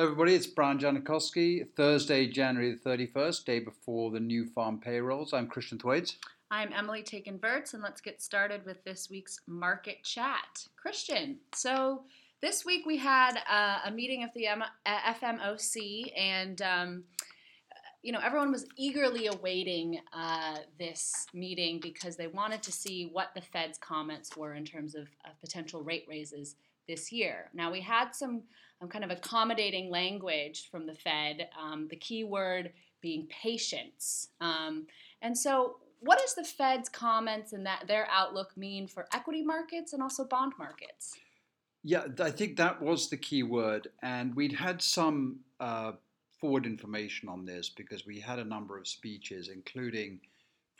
Hello, everybody. It's Brian Janikowski. Thursday, January the 31st, day before the non-farm payrolls. I'm Christian Thwaites. I'm Emily Taken-Verts, and let's get started with this week's market chat. Christian, so this week we had uh, a meeting of the M- uh, FMOC, and um, you know everyone was eagerly awaiting uh, this meeting because they wanted to see what the Fed's comments were in terms of, of potential rate raises this year. Now we had some um, kind of accommodating language from the Fed, um, the key word being patience. Um, and so, what does the Fed's comments and that their outlook mean for equity markets and also bond markets? Yeah, I think that was the key word, and we'd had some uh, forward information on this because we had a number of speeches, including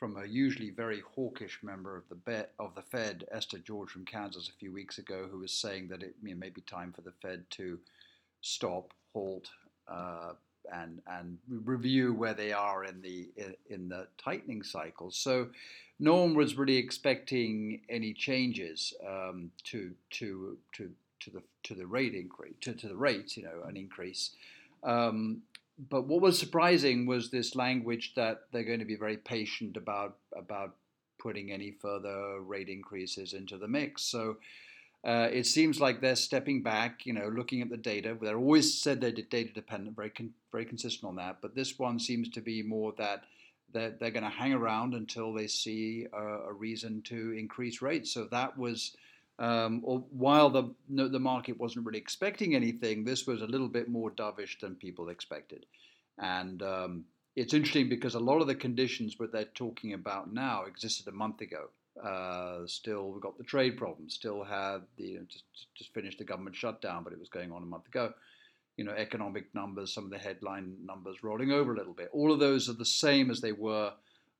from a usually very hawkish member of the be- of the Fed, Esther George from Kansas, a few weeks ago, who was saying that it may be time for the Fed to stop, halt, uh, and and review where they are in the in, in, the tightening cycle. So, no one was really expecting any changes um, to to to to the to the rate increase to, to the rates, you know, an increase. Um, but what was surprising was this language that they're going to be very patient about about putting any further rate increases into the mix. So uh, it seems like they're stepping back, you know, looking at the data. They're always said they're data dependent, very con- very consistent on that. But this one seems to be more that they're, they're going to hang around until they see a, a reason to increase rates. So that was um, or while the the market wasn't really expecting anything, this was a little bit more dovish than people expected, and um, it's interesting because a lot of the conditions that they're talking about now existed a month ago. Uh, still, we've got the trade problem. Still had the you know, just just finished the government shutdown, but it was going on a month ago. You know, economic numbers, some of the headline numbers rolling over a little bit. All of those are the same as they were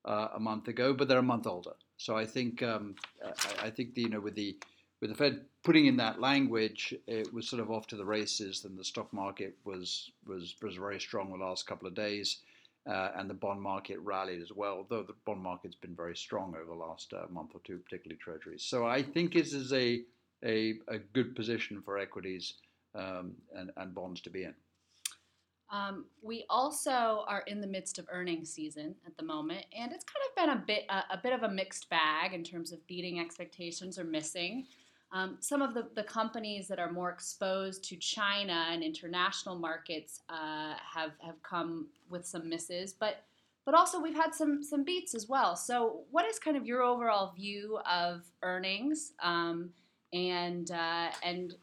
uh, a month ago, but they're a month older. So I think um, I, I think the, you know with the with the Fed putting in that language, it was sort of off to the races. And the stock market was was was very strong the last couple of days, uh, and the bond market rallied as well. Though the bond market's been very strong over the last uh, month or two, particularly Treasuries. So I think this is a a, a good position for equities um, and, and bonds to be in. Um, we also are in the midst of earnings season at the moment, and it's kind of been a bit a, a bit of a mixed bag in terms of beating expectations or missing. Um, some of the, the companies that are more exposed to China and international markets uh, have, have come with some misses, but but also we've had some some beats as well. So, what is kind of your overall view of earnings um, and uh, and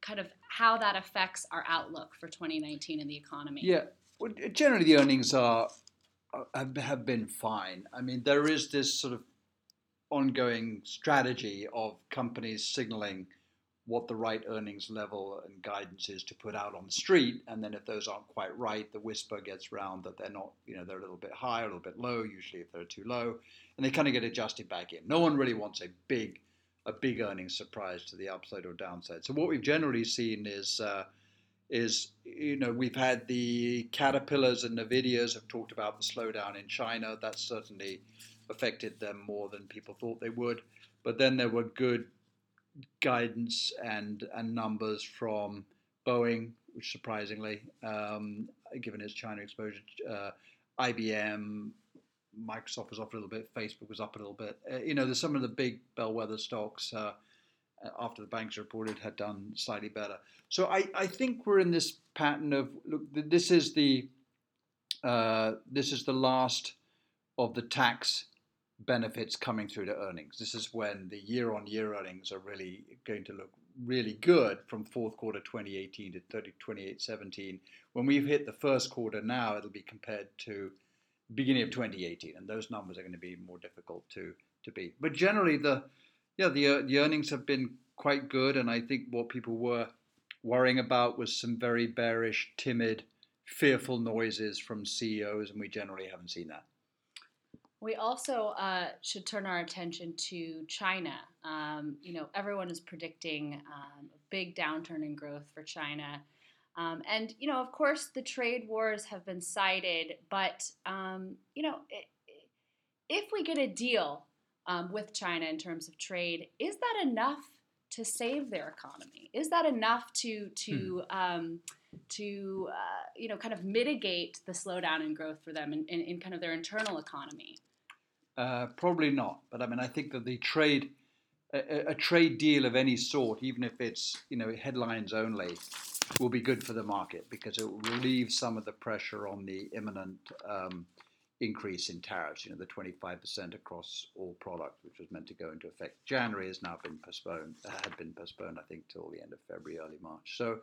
kind of how that affects our outlook for 2019 in the economy? Yeah, well, generally the earnings are have been fine. I mean, there is this sort of ongoing strategy of companies signaling what the right earnings level and guidance is to put out on the street. And then if those aren't quite right, the whisper gets round that they're not, you know, they're a little bit high, a little bit low, usually if they're too low, and they kind of get adjusted back in. No one really wants a big, a big earnings surprise to the upside or downside. So what we've generally seen is, uh, is you know, we've had the Caterpillars and Nvidias have talked about the slowdown in China. That's certainly affected them more than people thought they would. But then there were good guidance and and numbers from Boeing, which surprisingly, um, given its China exposure, uh, IBM, Microsoft was up a little bit, Facebook was up a little bit. Uh, you know, there's some of the big bellwether stocks uh, after the banks reported had done slightly better. So I, I think we're in this pattern of look. This is the uh, this is the last of the tax benefits coming through to earnings. This is when the year on year earnings are really going to look really good from fourth quarter 2018 to 30, 2017. When we've hit the first quarter now, it'll be compared to beginning of 2018, and those numbers are going to be more difficult to, to beat. But generally, the yeah the, the earnings have been quite good, and I think what people were worrying about was some very bearish, timid, fearful noises from CEOs, and we generally haven't seen that. We also uh, should turn our attention to China. Um, you know, everyone is predicting um, a big downturn in growth for China. Um, and, you know, of course, the trade wars have been cited, but, um, you know, if we get a deal um, with China in terms of trade, is that enough to save their economy? Is that enough to to hmm. um, to uh, you know kind of mitigate the slowdown in growth for them in, in, in kind of their internal economy? Uh, probably not. But I mean, I think that the trade a, a, trade deal of any sort, even if it's you know headlines only, will be good for the market because it will relieve some of the pressure on the imminent um, increase in tariffs. You know, the 25% across all products, which was meant to go into effect January, has now been postponed. Had been postponed, I think, till the end of February, early March. So,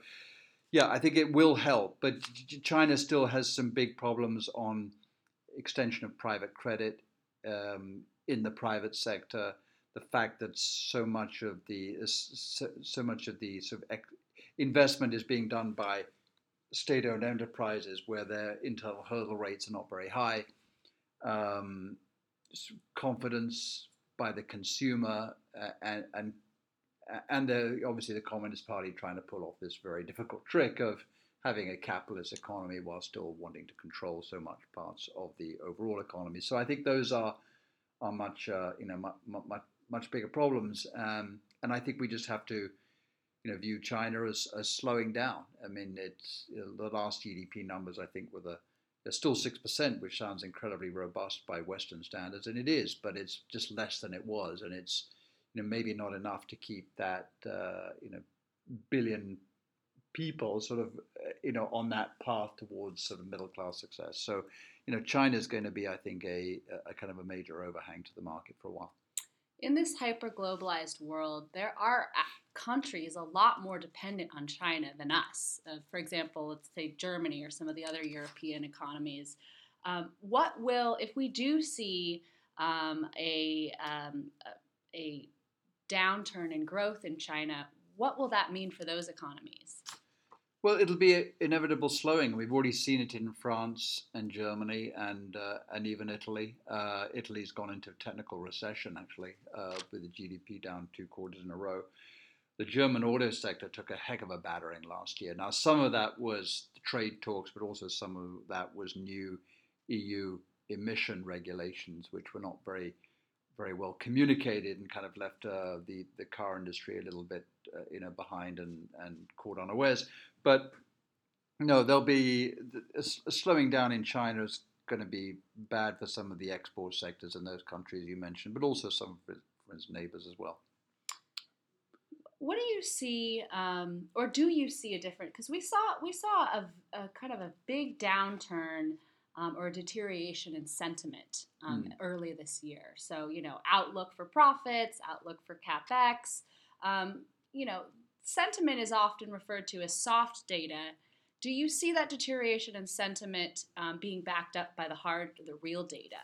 yeah, I think it will help. But China still has some big problems on extension of private credit um, in the private sector. The fact that so much of the so, much of the sort of investment is being done by state-owned enterprises where their internal hurdle rates are not very high um, confidence by the consumer uh, and and and the, obviously the Communist Party trying to pull off this very difficult trick of having a capitalist economy while still wanting to control so much parts of the overall economy. So I think those are are much uh, you know much, much, much bigger problems, um, and I think we just have to you know view China as, as slowing down. I mean, it's you know, the last GDP numbers I think were the they're still 6%, which sounds incredibly robust by Western standards, and it is, but it's just less than it was, and it's you know maybe not enough to keep that uh, you know billion people sort of uh, you know on that path towards sort of middle class success. So you know China is going to be, I think, a, a kind of a major overhang to the market for a while. In this hyper globalized world, there are countries a lot more dependent on China than us. Uh, for example, let's say Germany or some of the other European economies. Um, what will, if we do see um, a, um, a downturn in growth in China, what will that mean for those economies? Well, it'll be inevitable slowing. We've already seen it in France and Germany and uh, and even Italy. Uh, Italy's gone into technical recession actually, uh, with the GDP down two quarters in a row the German auto sector took a heck of a battering last year. Now, some of that was trade talks, but also some of that was new EU emission regulations, which were not very, very well communicated and kind of left uh, the the car industry a little bit, uh, you know, behind and and caught unawares. But no, there'll be a, slowing down in China is going to be bad for some of the export sectors in those countries you mentioned, but also some of its neighbors as well what do you see, um, or do you see a different? Because we saw we saw a, a, kind of a big downturn um, or a deterioration in sentiment um, mm. early this year. So you know, outlook for profits, outlook for capex. Um, you know, sentiment is often referred to as soft data. Do you see that deterioration in sentiment um, being backed up by the hard, the real data?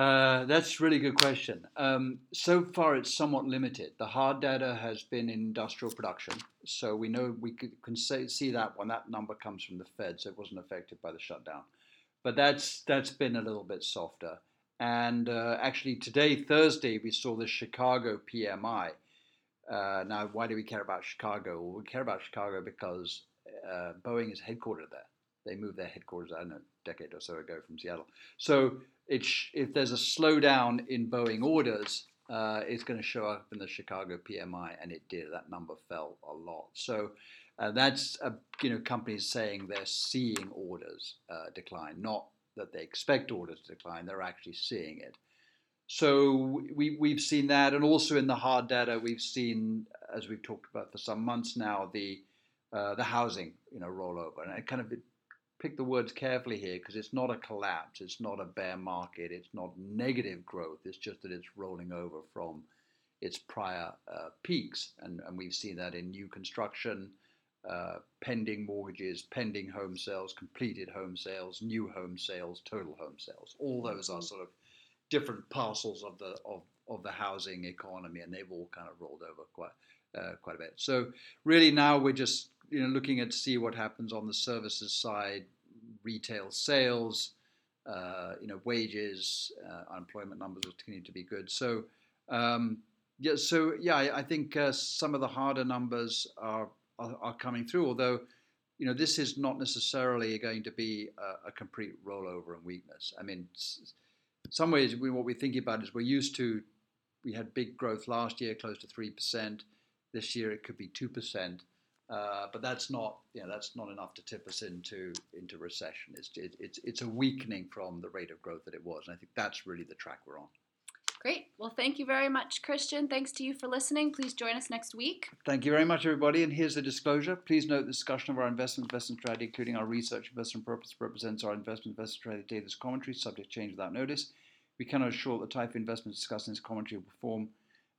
Uh, that's a really good question. Um, so far, it's somewhat limited. The hard data has been in industrial production, so we know we can say, see that when that number comes from the Fed, so it wasn't affected by the shutdown. But that's that's been a little bit softer. And uh, actually, today, Thursday, we saw the Chicago PMI. Uh, now, why do we care about Chicago? Well, we care about Chicago because uh, Boeing is headquartered there. They moved their headquarters, I don't know, a decade or so ago from Seattle. So if there's a slowdown in Boeing orders, uh, it's going to show up in the Chicago PMI, and it did. That number fell a lot. So uh, that's uh, you know companies saying they're seeing orders uh, decline, not that they expect orders to decline. They're actually seeing it. So we we've seen that, and also in the hard data, we've seen, as we've talked about for some months now, the uh, the housing you know rollover, and it kind of it pick the words carefully here because it's not a collapse, it's not a bear market, it's not negative growth, it's just that it's rolling over from its prior uh, peaks. And, and we've seen that in new construction, uh, pending mortgages, pending home sales, completed home sales, new home sales, total home sales. All those are sort of different parcels of the of, of the housing economy, and they've all kind of rolled over quite uh, quite a bit. So really now we're just you know, looking at see what happens on the services side, retail sales, uh, you know, wages, uh, unemployment numbers will continue to be good. So, um, yeah, so yeah, I, I think uh, some of the harder numbers are, are, are coming through. Although, you know, this is not necessarily going to be a, a complete rollover and weakness. I mean, some ways we, what we're thinking about is we're used to we had big growth last year, close to three percent. This year it could be two percent. Uh, but that's not, you know, that's not enough to tip us into into recession. It's it, it's it's a weakening from the rate of growth that it was, and I think that's really the track we're on. Great. Well, thank you very much, Christian. Thanks to you for listening. Please join us next week. Thank you very much, everybody. And here's the disclosure. Please note the discussion of our investment investment strategy, including our research investment purpose, represents our investment investment strategy data's commentary, subject change without notice. We cannot assure that the type of investments discussed in this commentary will perform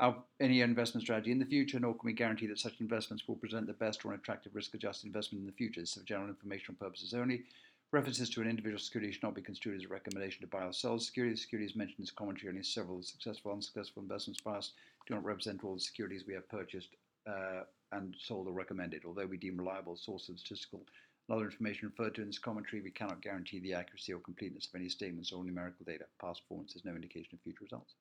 our, any investment strategy in the future, nor can we guarantee that such investments will present the best or an attractive risk-adjusted investment in the future. This is for general informational purposes only. References to an individual security should not be construed as a recommendation to buy or sell securities. Securities mentioned in this commentary are only several successful and unsuccessful investments us do not represent all the securities we have purchased uh, and sold or recommended. Although we deem reliable sources of statistical and other information referred to in this commentary, we cannot guarantee the accuracy or completeness of any statements or numerical data. Past performance is no indication of future results.